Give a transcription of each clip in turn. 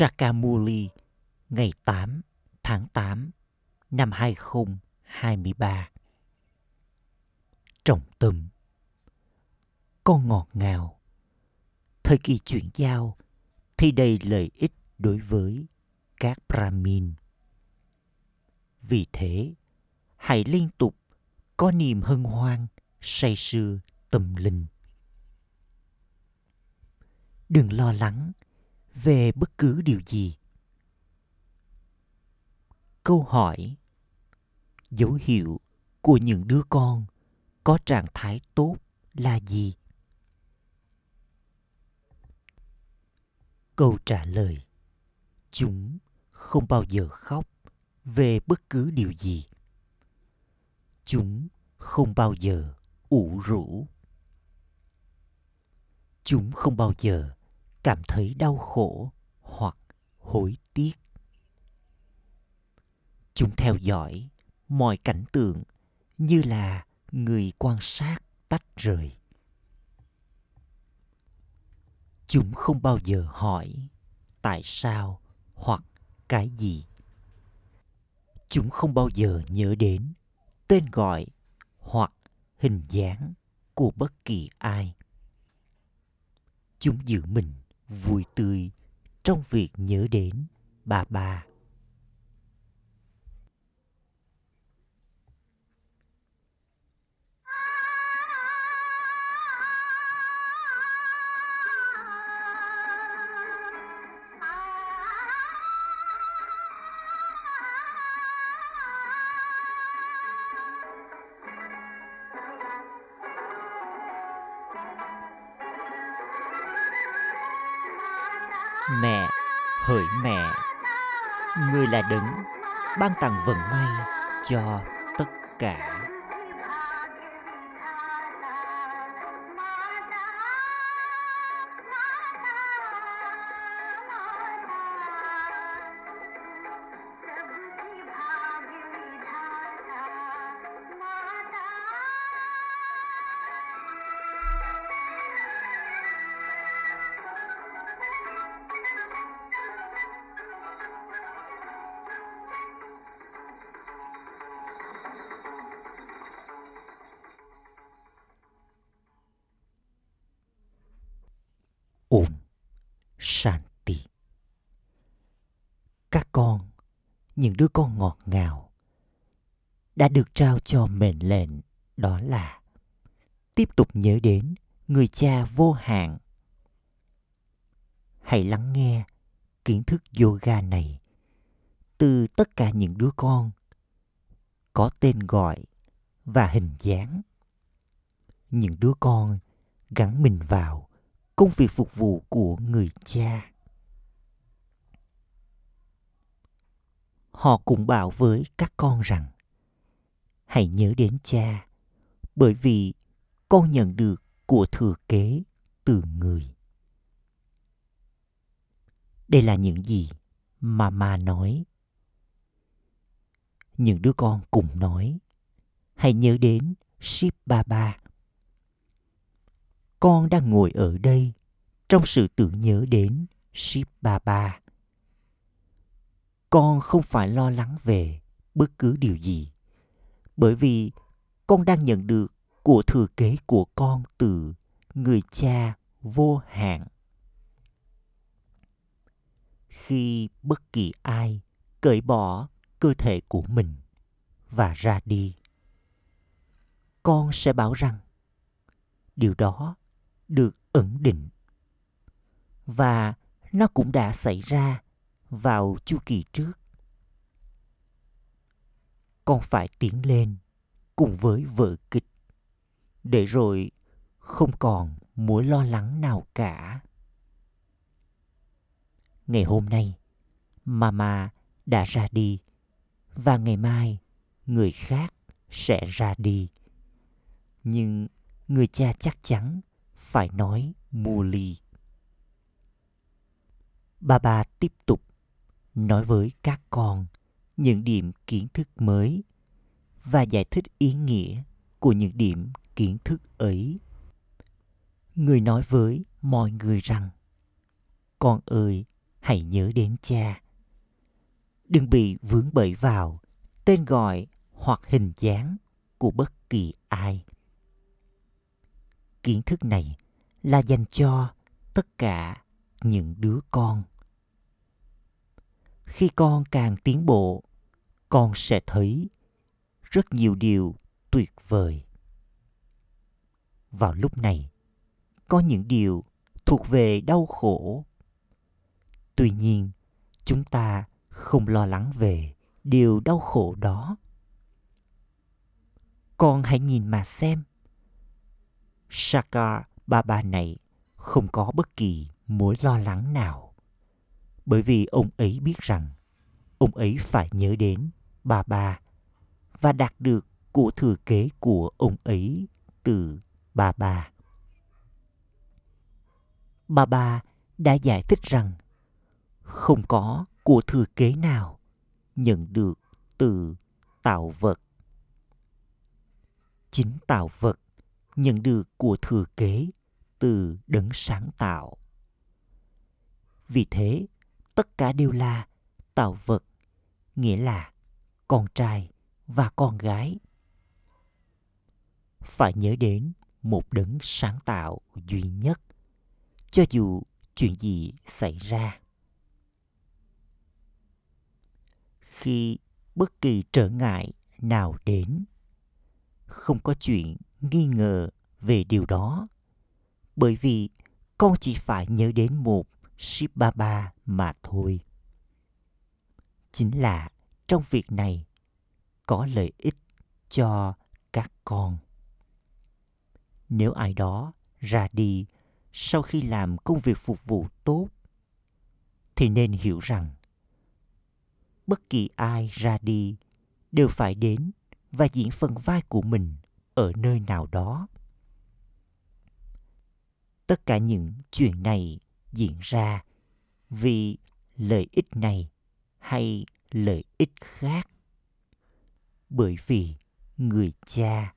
Sakamuli ngày 8 tháng 8 năm 2023. Trọng tâm Con ngọt ngào Thời kỳ chuyển giao thì đầy lợi ích đối với các Brahmin. Vì thế, hãy liên tục có niềm hân hoan, say sưa tâm linh. Đừng lo lắng về bất cứ điều gì. Câu hỏi, Dấu hiệu của những đứa con có trạng thái tốt là gì? Câu trả lời, Chúng không bao giờ khóc về bất cứ điều gì. Chúng không bao giờ ủ rũ. Chúng không bao giờ cảm thấy đau khổ hoặc hối tiếc. Chúng theo dõi mọi cảnh tượng như là người quan sát tách rời. Chúng không bao giờ hỏi tại sao hoặc cái gì. Chúng không bao giờ nhớ đến tên gọi hoặc hình dáng của bất kỳ ai. Chúng giữ mình vui tươi trong việc nhớ đến bà bà. Người là đấng ban tặng vận may cho tất cả. Om Shanti. Các con, những đứa con ngọt ngào, đã được trao cho mệnh lệnh đó là tiếp tục nhớ đến người cha vô hạn. Hãy lắng nghe kiến thức yoga này từ tất cả những đứa con có tên gọi và hình dáng. Những đứa con gắn mình vào công việc phục vụ của người cha. Họ cũng bảo với các con rằng, hãy nhớ đến cha, bởi vì con nhận được của thừa kế từ người. Đây là những gì mà ma nói. Những đứa con cùng nói, hãy nhớ đến Ship Baba con đang ngồi ở đây trong sự tưởng nhớ đến Ship Baba. Con không phải lo lắng về bất cứ điều gì, bởi vì con đang nhận được của thừa kế của con từ người cha vô hạn. Khi bất kỳ ai cởi bỏ cơ thể của mình và ra đi, con sẽ bảo rằng điều đó được ẩn định. Và nó cũng đã xảy ra vào chu kỳ trước. Con phải tiến lên cùng với vợ kịch, để rồi không còn mối lo lắng nào cả. Ngày hôm nay, mama đã ra đi và ngày mai người khác sẽ ra đi. Nhưng người cha chắc chắn phải nói mua ly. Bà bà tiếp tục nói với các con những điểm kiến thức mới và giải thích ý nghĩa của những điểm kiến thức ấy. Người nói với mọi người rằng Con ơi, hãy hãy nhớ đến cha đừng bị vướng bẫy vào tên gọi hoặc hình dáng của bất kỳ ai kiến thức này là dành cho tất cả những đứa con. Khi con càng tiến bộ, con sẽ thấy rất nhiều điều tuyệt vời. Vào lúc này, có những điều thuộc về đau khổ. Tuy nhiên, chúng ta không lo lắng về điều đau khổ đó. Con hãy nhìn mà xem bà bà này không có bất kỳ mối lo lắng nào. Bởi vì ông ấy biết rằng ông ấy phải nhớ đến bà bà và đạt được của thừa kế của ông ấy từ bà bà bà bà đã giải thích rằng không có của thừa kế nào nhận được từ tạo vật. Chính tạo vật nhận được của thừa kế từ đấng sáng tạo. Vì thế, tất cả đều là tạo vật, nghĩa là con trai và con gái. Phải nhớ đến một đấng sáng tạo duy nhất, cho dù chuyện gì xảy ra. Khi bất kỳ trở ngại nào đến, không có chuyện nghi ngờ về điều đó bởi vì con chỉ phải nhớ đến một Ship Ba mà thôi. Chính là trong việc này có lợi ích cho các con. Nếu ai đó ra đi sau khi làm công việc phục vụ tốt, thì nên hiểu rằng bất kỳ ai ra đi đều phải đến và diễn phần vai của mình ở nơi nào đó tất cả những chuyện này diễn ra vì lợi ích này hay lợi ích khác? Bởi vì người cha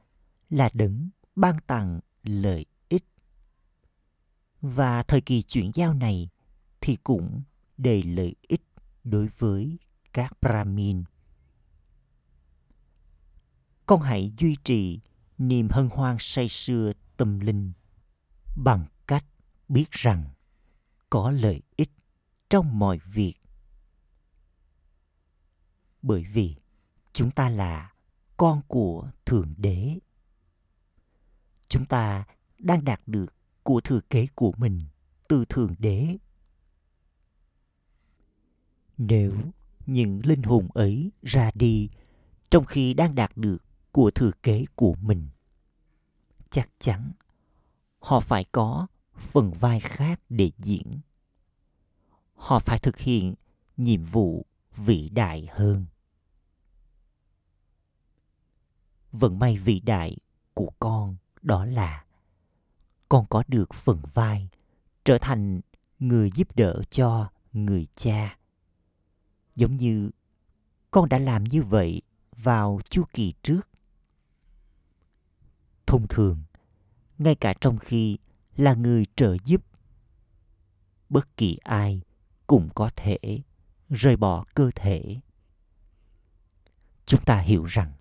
là đấng ban tặng lợi ích. Và thời kỳ chuyển giao này thì cũng đầy lợi ích đối với các brahmin. Con hãy duy trì niềm hân hoan say sưa tâm linh bằng biết rằng có lợi ích trong mọi việc. Bởi vì chúng ta là con của thượng đế. Chúng ta đang đạt được của thừa kế của mình từ thượng đế. Nếu những linh hồn ấy ra đi trong khi đang đạt được của thừa kế của mình, chắc chắn họ phải có phần vai khác để diễn. Họ phải thực hiện nhiệm vụ vĩ đại hơn. Vận may vĩ đại của con đó là con có được phần vai trở thành người giúp đỡ cho người cha. Giống như con đã làm như vậy vào chu kỳ trước. Thông thường, ngay cả trong khi là người trợ giúp. Bất kỳ ai cũng có thể rời bỏ cơ thể. Chúng ta hiểu rằng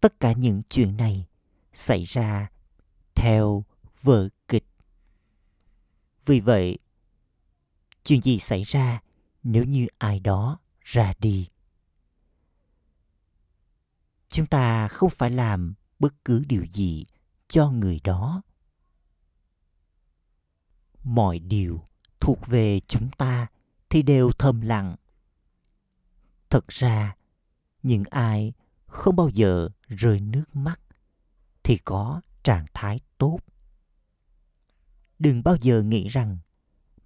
tất cả những chuyện này xảy ra theo vở kịch. Vì vậy, chuyện gì xảy ra nếu như ai đó ra đi? Chúng ta không phải làm bất cứ điều gì cho người đó mọi điều thuộc về chúng ta thì đều thầm lặng. Thật ra, những ai không bao giờ rơi nước mắt thì có trạng thái tốt. Đừng bao giờ nghĩ rằng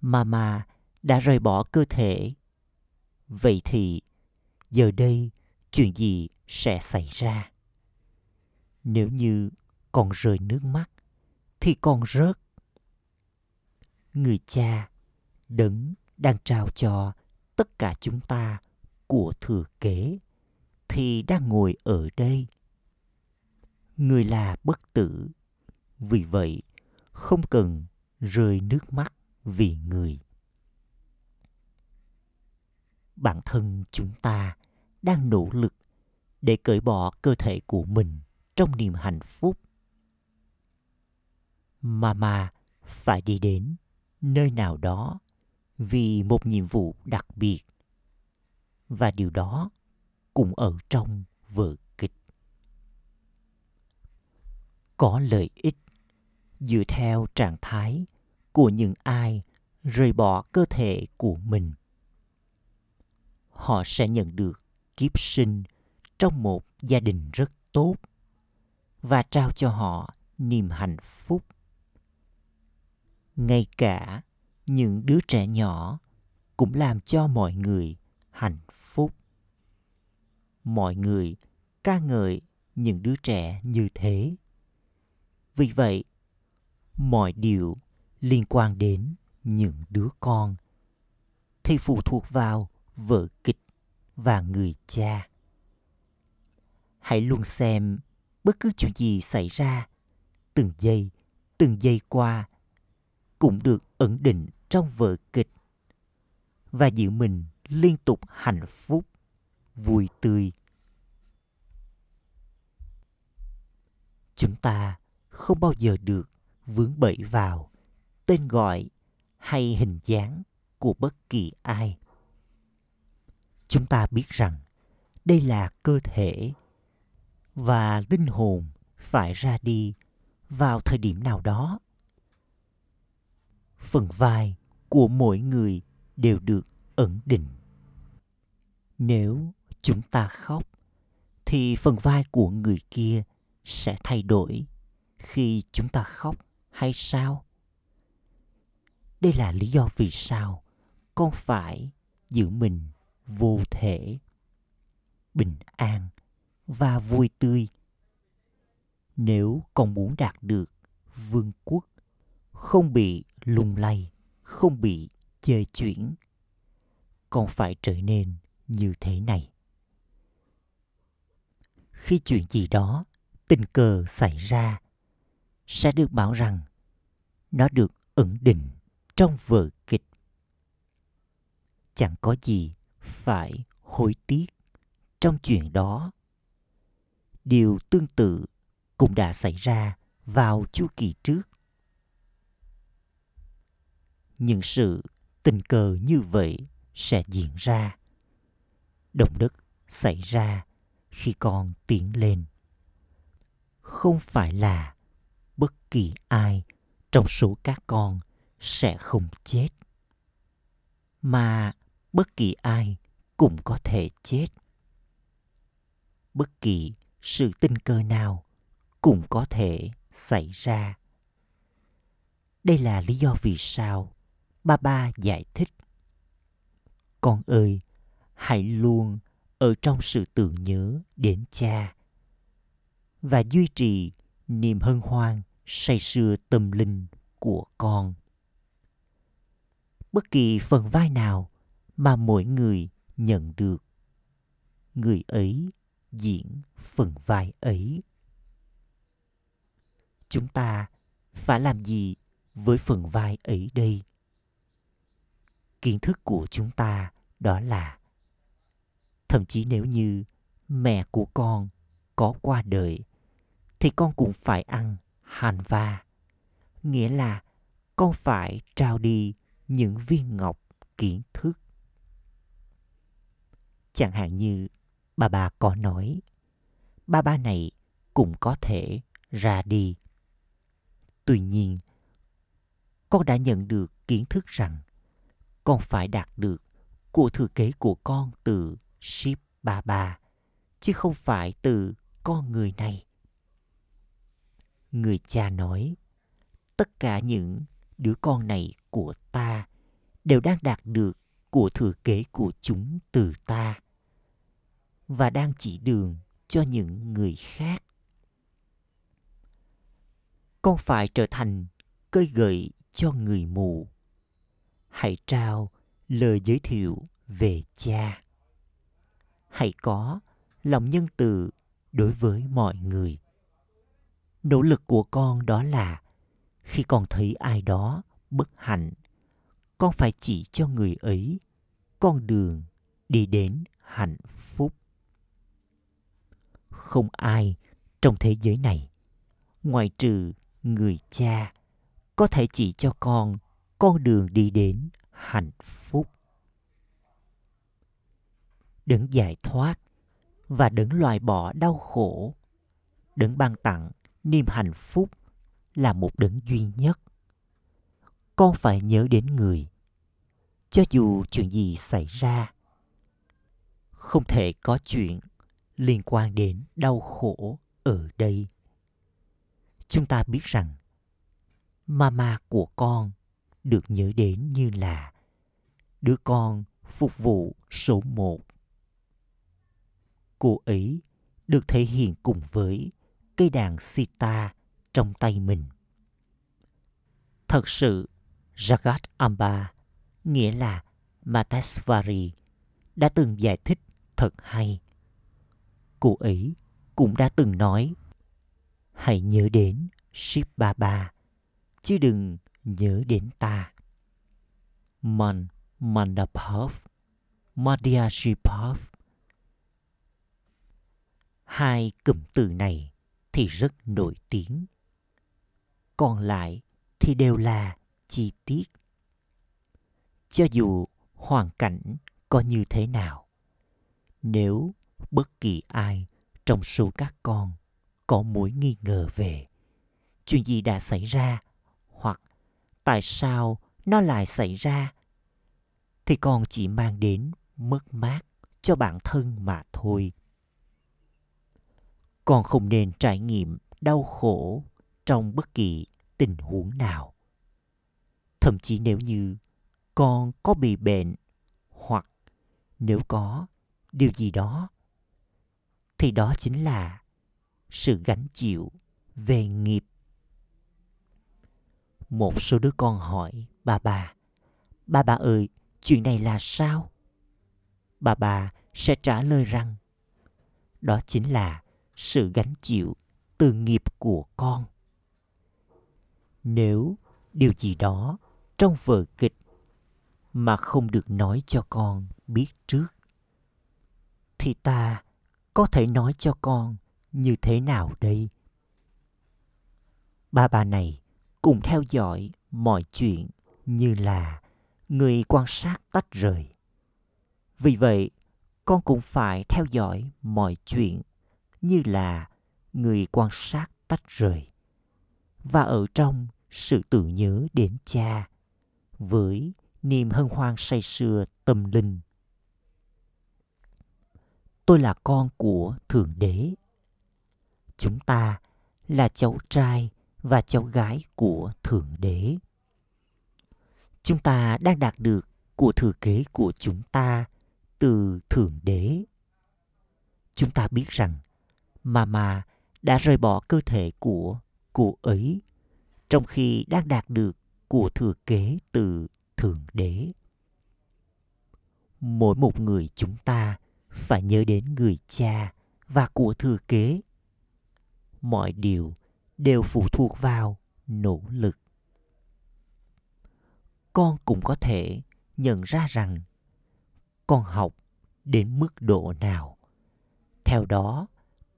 mama đã rời bỏ cơ thể. Vậy thì giờ đây chuyện gì sẽ xảy ra? Nếu như còn rơi nước mắt thì còn rớt người cha đấng đang trao cho tất cả chúng ta của thừa kế, thì đang ngồi ở đây. Người là bất tử, vì vậy không cần rơi nước mắt vì người. Bản thân chúng ta đang nỗ lực để cởi bỏ cơ thể của mình trong niềm hạnh phúc. Mà mà, phải đi đến nơi nào đó vì một nhiệm vụ đặc biệt. Và điều đó cũng ở trong vở kịch. Có lợi ích dựa theo trạng thái của những ai rời bỏ cơ thể của mình. Họ sẽ nhận được kiếp sinh trong một gia đình rất tốt và trao cho họ niềm hạnh phúc ngay cả những đứa trẻ nhỏ cũng làm cho mọi người hạnh phúc. Mọi người ca ngợi những đứa trẻ như thế. Vì vậy, mọi điều liên quan đến những đứa con thì phụ thuộc vào vở kịch và người cha. Hãy luôn xem bất cứ chuyện gì xảy ra từng giây từng giây qua cũng được ẩn định trong vở kịch. Và giữ mình liên tục hạnh phúc, vui tươi. Chúng ta không bao giờ được vướng bẫy vào tên gọi hay hình dáng của bất kỳ ai. Chúng ta biết rằng đây là cơ thể và linh hồn phải ra đi vào thời điểm nào đó phần vai của mỗi người đều được ẩn định. Nếu chúng ta khóc, thì phần vai của người kia sẽ thay đổi khi chúng ta khóc hay sao? Đây là lý do vì sao con phải giữ mình vô thể, bình an và vui tươi. Nếu con muốn đạt được vương quốc không bị lung lay, không bị chơi chuyển con phải trở nên như thế này. Khi chuyện gì đó, tình cờ xảy ra, sẽ được bảo rằng nó được ẩn định trong vở kịch. Chẳng có gì phải hối tiếc trong chuyện đó. Điều tương tự cũng đã xảy ra vào chu kỳ trước những sự tình cờ như vậy sẽ diễn ra. Động đất xảy ra khi con tiến lên. Không phải là bất kỳ ai trong số các con sẽ không chết, mà bất kỳ ai cũng có thể chết. Bất kỳ sự tình cờ nào cũng có thể xảy ra. Đây là lý do vì sao ba ba giải thích. Con ơi, hãy luôn ở trong sự tưởng nhớ đến cha và duy trì niềm hân hoan say sưa tâm linh của con. Bất kỳ phần vai nào mà mỗi người nhận được, người ấy diễn phần vai ấy. Chúng ta phải làm gì với phần vai ấy đây? Kiến thức của chúng ta đó là, thậm chí nếu như mẹ của con có qua đời, thì con cũng phải ăn hàn va. Nghĩa là con phải trao đi những viên ngọc kiến thức. Chẳng hạn như bà bà có nói, ba ba này cũng có thể ra đi. Tuy nhiên, con đã nhận được kiến thức rằng con phải đạt được của thừa kế của con từ ship ba ba, chứ không phải từ con người này. Người cha nói, tất cả những đứa con này của ta đều đang đạt được của thừa kế của chúng từ ta và đang chỉ đường cho những người khác. Con phải trở thành cây gậy cho người mù hãy trao lời giới thiệu về cha. Hãy có lòng nhân từ đối với mọi người. Nỗ lực của con đó là khi con thấy ai đó bất hạnh, con phải chỉ cho người ấy con đường đi đến hạnh phúc. Không ai trong thế giới này, ngoại trừ người cha, có thể chỉ cho con con đường đi đến hạnh phúc. Đấng giải thoát và đấng loại bỏ đau khổ đấng ban tặng niềm hạnh phúc là một đấng duy nhất. Con phải nhớ đến người, cho dù chuyện gì xảy ra, không thể có chuyện liên quan đến đau khổ ở đây. Chúng ta biết rằng mama của con được nhớ đến như là đứa con phục vụ số một. Cô ấy được thể hiện cùng với cây đàn sita trong tay mình. Thật sự jagat amba nghĩa là matesvari đã từng giải thích thật hay. Cô ấy cũng đã từng nói hãy nhớ đến Shiv Baba, chứ đừng nhớ đến ta. Man Mandapov, Madhyashipov. Hai cụm từ này thì rất nổi tiếng. Còn lại thì đều là chi tiết. Cho dù hoàn cảnh có như thế nào, nếu bất kỳ ai trong số các con có mối nghi ngờ về chuyện gì đã xảy ra tại sao nó lại xảy ra? Thì con chỉ mang đến mất mát cho bản thân mà thôi. Con không nên trải nghiệm đau khổ trong bất kỳ tình huống nào. Thậm chí nếu như con có bị bệnh hoặc nếu có điều gì đó, thì đó chính là sự gánh chịu về nghiệp một số đứa con hỏi bà bà. Bà bà ơi, chuyện này là sao? Bà bà sẽ trả lời rằng, đó chính là sự gánh chịu từ nghiệp của con. Nếu điều gì đó trong vở kịch mà không được nói cho con biết trước, thì ta có thể nói cho con như thế nào đây? Ba bà này cùng theo dõi mọi chuyện như là người quan sát tách rời. Vì vậy, con cũng phải theo dõi mọi chuyện như là người quan sát tách rời và ở trong sự tự nhớ đến cha với niềm hân hoan say sưa tâm linh. Tôi là con của thượng đế. Chúng ta là cháu trai và cháu gái của thượng đế. Chúng ta đang đạt được của thừa kế của chúng ta từ thượng đế. Chúng ta biết rằng mama đã rời bỏ cơ thể của cô ấy trong khi đang đạt được của thừa kế từ thượng đế. Mỗi một người chúng ta phải nhớ đến người cha và của thừa kế. Mọi điều đều phụ thuộc vào nỗ lực. Con cũng có thể nhận ra rằng con học đến mức độ nào. Theo đó,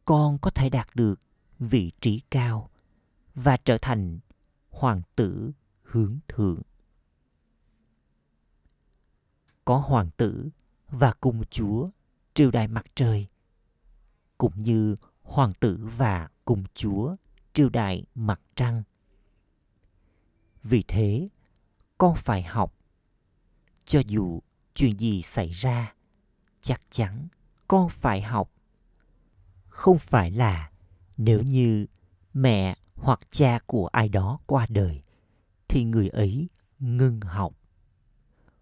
con có thể đạt được vị trí cao và trở thành hoàng tử hướng thượng. Có hoàng tử và cung chúa triều đại mặt trời, cũng như hoàng tử và cung chúa triều đại mặt trăng. Vì thế, con phải học. Cho dù chuyện gì xảy ra, chắc chắn con phải học. Không phải là nếu như mẹ hoặc cha của ai đó qua đời, thì người ấy ngưng học.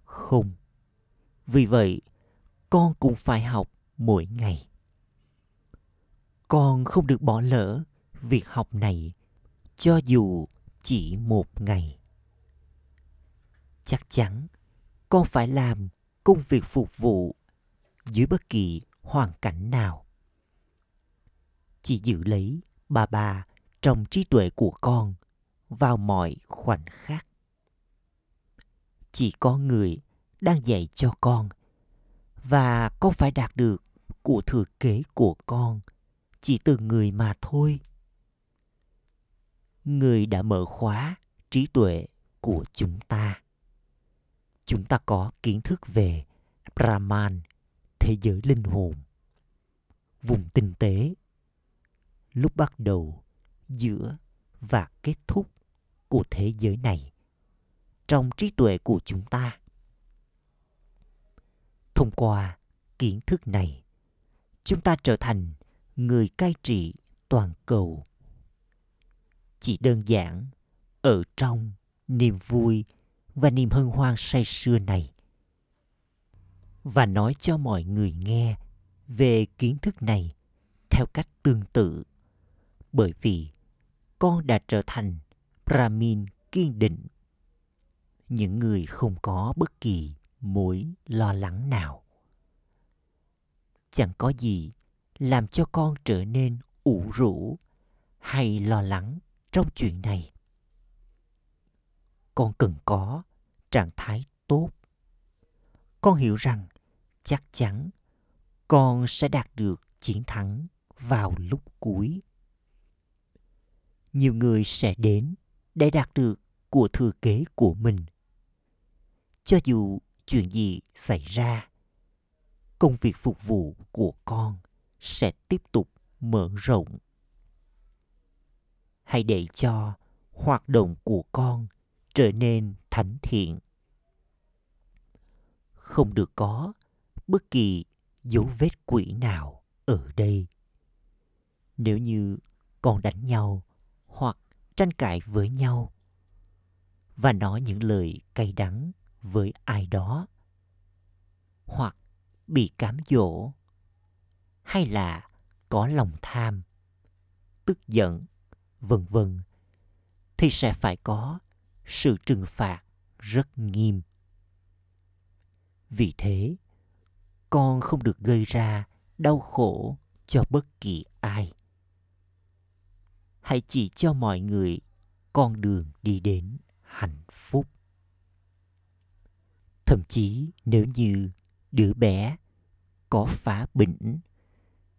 Không. Vì vậy, con cũng phải học mỗi ngày. Con không được bỏ lỡ việc học này, cho dù chỉ một ngày. Chắc chắn, con phải làm công việc phục vụ dưới bất kỳ hoàn cảnh nào. Chỉ giữ lấy bà bà trong trí tuệ của con vào mọi khoảnh khắc. Chỉ có người đang dạy cho con và con phải đạt được của thừa kế của con chỉ từ người mà thôi người đã mở khóa trí tuệ của chúng ta. Chúng ta có kiến thức về brahman, thế giới linh hồn. Vùng tinh tế lúc bắt đầu giữa và kết thúc của thế giới này trong trí tuệ của chúng ta. Thông qua kiến thức này, chúng ta trở thành người cai trị toàn cầu chỉ đơn giản ở trong niềm vui và niềm hân hoan say sưa này. Và nói cho mọi người nghe về kiến thức này theo cách tương tự. Bởi vì con đã trở thành brahmin kiên định. Những người không có bất kỳ mối lo lắng nào. Chẳng có gì làm cho con trở nên ủ rũ hay lo lắng trong chuyện này, con cần có trạng thái tốt. Con hiểu rằng chắc chắn con sẽ đạt được chiến thắng vào lúc cuối. Nhiều người sẽ đến để đạt được của thừa kế của mình. Cho dù chuyện gì xảy ra, công việc phục vụ của con sẽ tiếp tục mở rộng hãy để cho hoạt động của con trở nên thánh thiện? Không được có bất kỳ dấu vết quỷ nào ở đây. Nếu như con đánh nhau hoặc tranh cãi với nhau và nói những lời cay đắng với ai đó hoặc bị cám dỗ hay là có lòng tham, tức giận vân vân, thì sẽ phải có sự trừng phạt rất nghiêm. Vì thế, con không được gây ra đau khổ cho bất kỳ ai. Hãy chỉ cho mọi người con đường đi đến hạnh phúc. Thậm chí nếu như đứa bé có phá bệnh,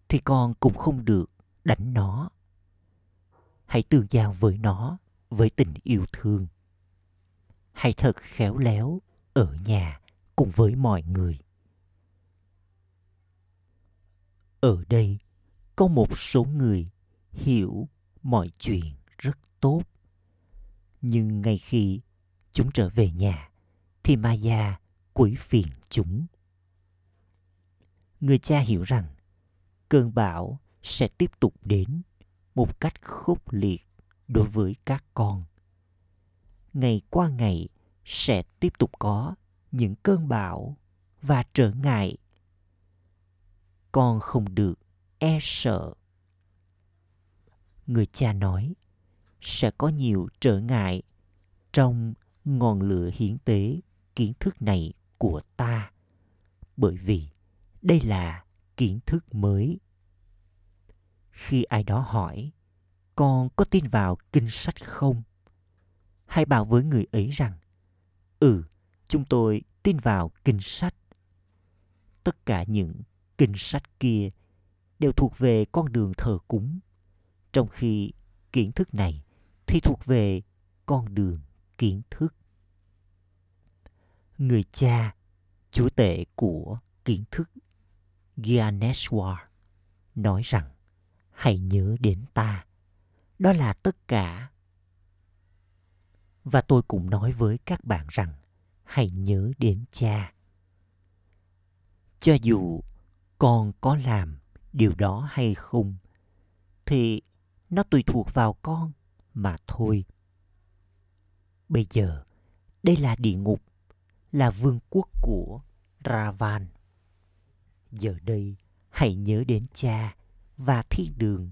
thì con cũng không được đánh nó hãy tương giao với nó, với tình yêu thương. Hãy thật khéo léo ở nhà cùng với mọi người. Ở đây có một số người hiểu mọi chuyện rất tốt. Nhưng ngay khi chúng trở về nhà thì maya quấy phiền chúng. Người cha hiểu rằng cơn bão sẽ tiếp tục đến một cách khốc liệt đối với các con. Ngày qua ngày sẽ tiếp tục có những cơn bão và trở ngại. Con không được e sợ. Người cha nói, sẽ có nhiều trở ngại trong ngọn lửa hiến tế kiến thức này của ta, bởi vì đây là kiến thức mới khi ai đó hỏi, con có tin vào kinh sách không? Hãy bảo với người ấy rằng ừ chúng tôi tin vào kinh sách. Tất cả những kinh sách kia đều thuộc về con đường thờ cúng, trong khi kiến thức này thì thuộc về con đường kiến thức. Người cha, chúa tể của kiến thức Gyaneshwar nói rằng hãy nhớ đến ta. Đó là tất cả. Và tôi cũng nói với các bạn rằng, hãy nhớ đến cha. Cho dù con có làm điều đó hay không, thì nó tùy thuộc vào con mà thôi. Bây giờ, đây là địa ngục, là vương quốc của ravan. Giờ đây, hãy nhớ đến cha và thiên đường.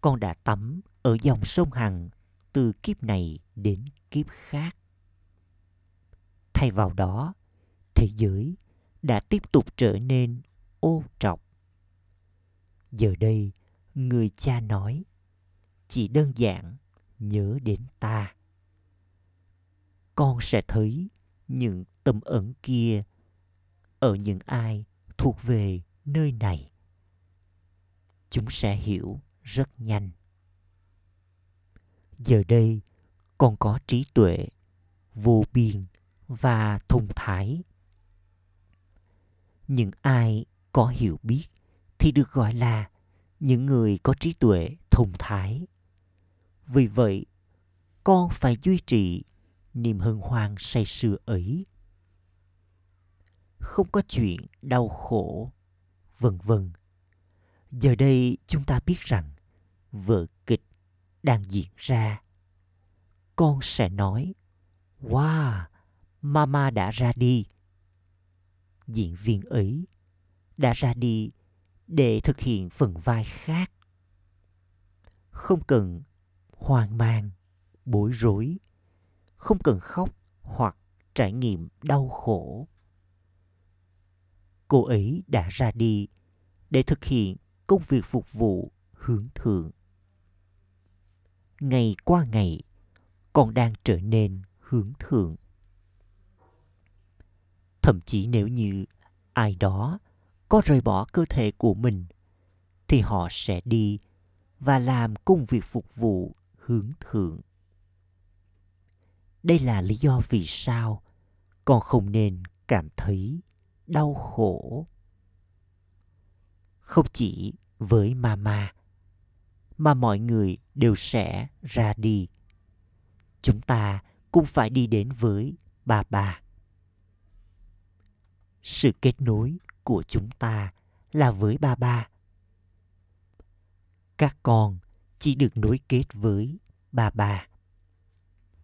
Con đã tắm ở dòng sông hằng từ kiếp này đến kiếp khác. Thay vào đó, thế giới đã tiếp tục trở nên ô trọc. Giờ đây, người cha nói, chỉ đơn giản nhớ đến ta. Con sẽ thấy những tâm ẩn kia ở những ai thuộc về nơi này chúng sẽ hiểu rất nhanh. Giờ đây con có trí tuệ, vô biên và thông thái. Những ai có hiểu biết thì được gọi là những người có trí tuệ, thông thái. Vì vậy, con phải duy trì niềm hân hoan say sưa ấy. Không có chuyện đau khổ, vân vân giờ đây chúng ta biết rằng vở kịch đang diễn ra. Con sẽ nói, wow, mama đã ra đi. Diễn viên ấy đã ra đi để thực hiện phần vai khác. Không cần hoang mang, bối rối. Không cần khóc hoặc trải nghiệm đau khổ. Cô ấy đã ra đi để thực hiện công việc phục vụ hướng thượng. Ngày qua ngày, con đang trở nên hướng thượng. Thậm chí nếu như ai đó có rời bỏ cơ thể của mình, thì họ sẽ đi và làm công việc phục vụ hướng thượng. Đây là lý do vì sao con không nên cảm thấy đau khổ không chỉ với mama, mà mọi người đều sẽ ra đi. Chúng ta cũng phải đi đến với bà bà sự kết nối của chúng ta là với ba ba. Các con chỉ được nối kết với bà bà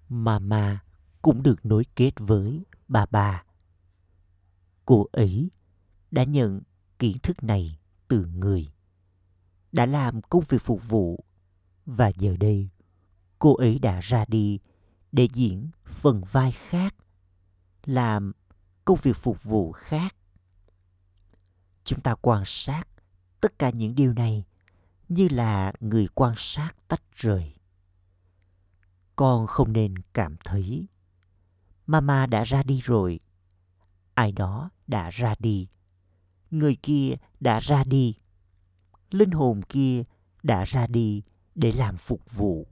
mama cũng được nối kết với bà bà cô ấy đã nhận kiến thức này từ người. Đã làm công việc phục vụ. Và giờ đây, cô ấy đã ra đi để diễn phần vai khác, làm công việc phục vụ khác. Chúng ta quan sát tất cả những điều này như là người quan sát tách rời. Con không nên cảm thấy, mama đã ra đi rồi, ai đó đã ra đi người kia đã ra đi. Linh hồn kia đã ra đi để làm phục vụ.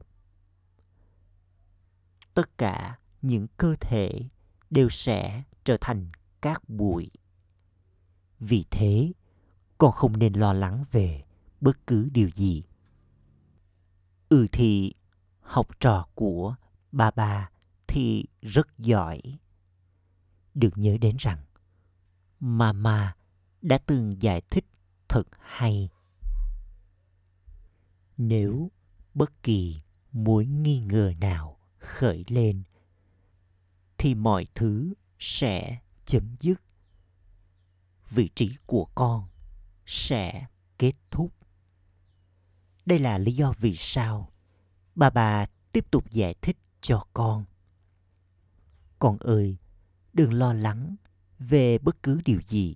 Tất cả những cơ thể đều sẽ trở thành cát bụi. Vì thế, con không nên lo lắng về bất cứ điều gì. Ừ thì, học trò của bà bà thì rất giỏi. Được nhớ đến rằng mama đã từng giải thích thật hay. Nếu bất kỳ mối nghi ngờ nào khởi lên, thì mọi thứ sẽ chấm dứt. Vị trí của con sẽ kết thúc. Đây là lý do vì sao bà bà tiếp tục giải thích cho con. Con ơi, đừng lo lắng về bất cứ điều gì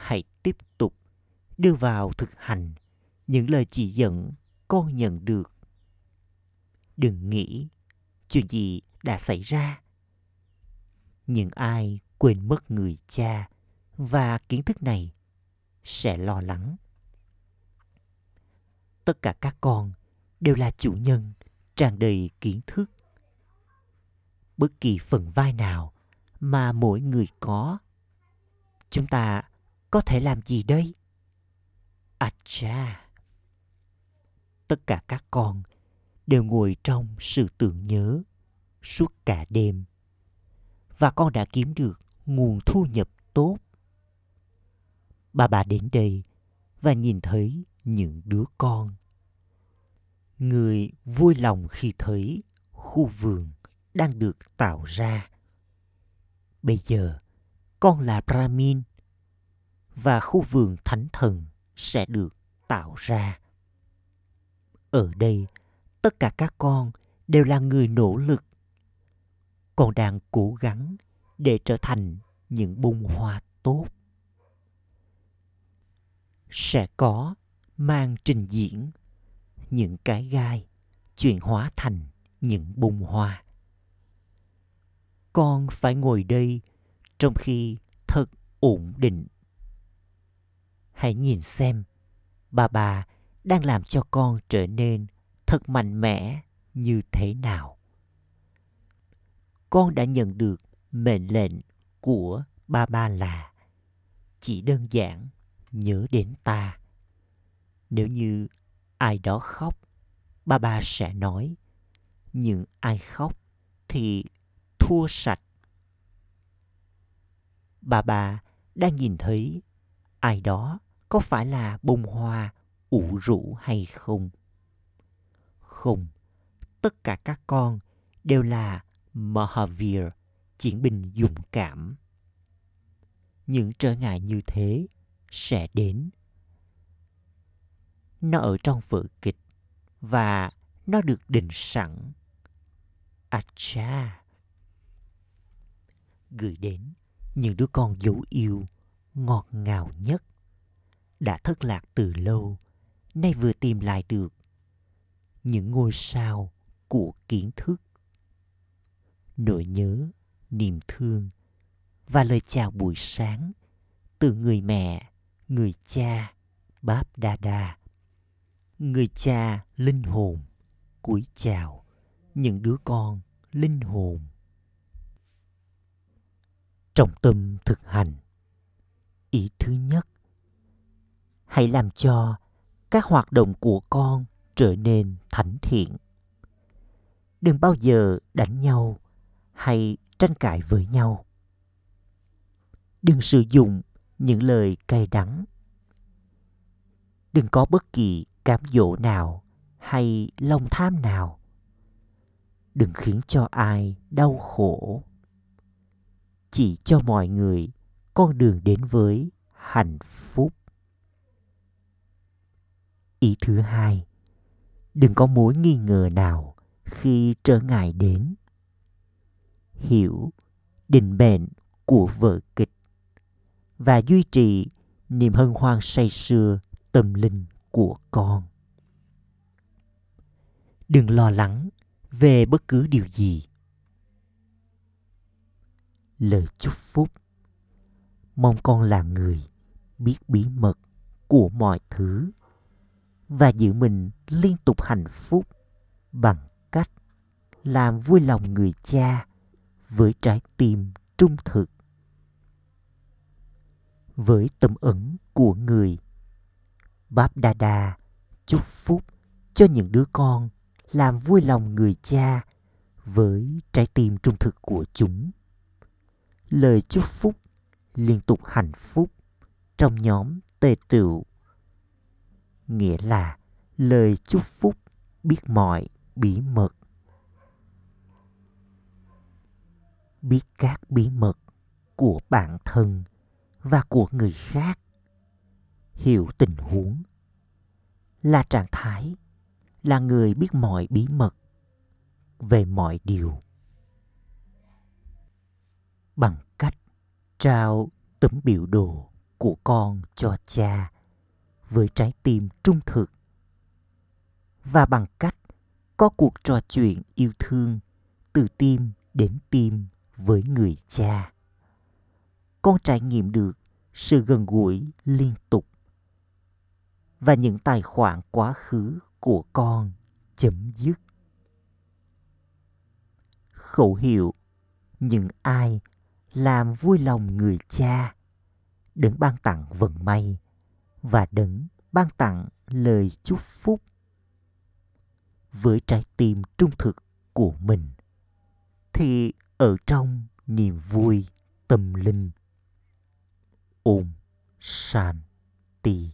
hãy tiếp tục đưa vào thực hành những lời chỉ dẫn con nhận được. Đừng nghĩ chuyện gì đã xảy ra. Những ai quên mất người cha và kiến thức này sẽ lo lắng. Tất cả các con đều là chủ nhân tràn đầy kiến thức. Bất kỳ phần vai nào mà mỗi người có, chúng ta có thể làm gì đây? À cha tất cả các con đều ngồi trong sự tưởng nhớ suốt cả đêm. Và con đã kiếm được nguồn thu nhập tốt. Bà bà đến đây và nhìn thấy những đứa con. Người vui lòng khi thấy khu vườn đang được tạo ra. Bây giờ con là brahmin và khu vườn thánh thần sẽ được tạo ra. Ở đây, tất cả các con đều là người nỗ lực. Con đang cố gắng để trở thành những bông hoa tốt. Sẽ có mang trình diễn những cái gai chuyển hóa thành những bông hoa. Con phải ngồi đây trong khi thật ổn định hãy nhìn xem, bà bà đang làm cho con trở nên thật mạnh mẽ như thế nào. Con đã nhận được mệnh lệnh của ba ba là, chỉ đơn giản nhớ đến ta. Nếu như ai đó khóc, ba ba sẽ nói, nhưng ai khóc thì thua sạch. Bà bà đang nhìn thấy ai đó có phải là bông hoa, ủ rũ hay không? Không. Tất cả các con đều là mahavir, chiến binh dũng cảm. Những trở ngại như thế sẽ đến. Nó ở trong vở kịch và nó được định sẵn. Acha. Gửi đến những đứa con dấu yêu ngọt ngào nhất đã thất lạc từ lâu, nay vừa tìm lại được những ngôi sao của kiến thức. Nỗi nhớ, niềm thương và lời chào buổi sáng từ người mẹ, người cha, báp đa đa, người cha linh hồn cúi chào những đứa con linh hồn. Trọng tâm thực hành, ý thứ nhất hãy làm cho các hoạt động của con trở nên thánh thiện. Đừng bao giờ đánh nhau hay tranh cãi với nhau. Đừng sử dụng những lời cay đắng. Đừng có bất kỳ cám dỗ nào hay lòng tham nào. Đừng khiến cho ai đau khổ. Chỉ cho mọi người con đường đến với hạnh phúc ý thứ hai. Đừng có mối nghi ngờ nào khi trở ngại đến. Hiểu định mệnh của vở kịch và duy trì niềm hân hoan say sưa tâm linh của con. Đừng lo lắng về bất cứ điều gì. Lời chúc phúc. Mong con là người biết bí mật của mọi thứ và giữ mình liên tục hạnh phúc bằng cách làm vui lòng người cha với trái tim trung thực. Với tâm ẩn của người, báp đa đa chúc phúc cho những đứa con làm vui lòng người cha với trái tim trung thực của chúng. Lời chúc phúc liên tục hạnh phúc trong nhóm tề tựu nghĩa là lời chúc phúc biết mọi bí mật. Biết các bí mật của bản thân và của người khác. Hiểu tình huống. Là trạng thái, là người biết mọi bí mật về mọi điều. Bằng cách trao tấm biểu đồ của con cho cha với trái tim trung thực. Và bằng cách có cuộc trò chuyện yêu thương từ tim đến tim với người cha, con trải nghiệm được sự gần gũi liên tục và những tài khoản quá khứ của con chấm dứt. Khẩu hiệu những ai làm vui lòng người cha đấng ban tặng vận may và đấng ban tặng lời chúc phúc với trái tim trung thực của mình. Thì ở trong niềm vui tâm linh, ôm shanti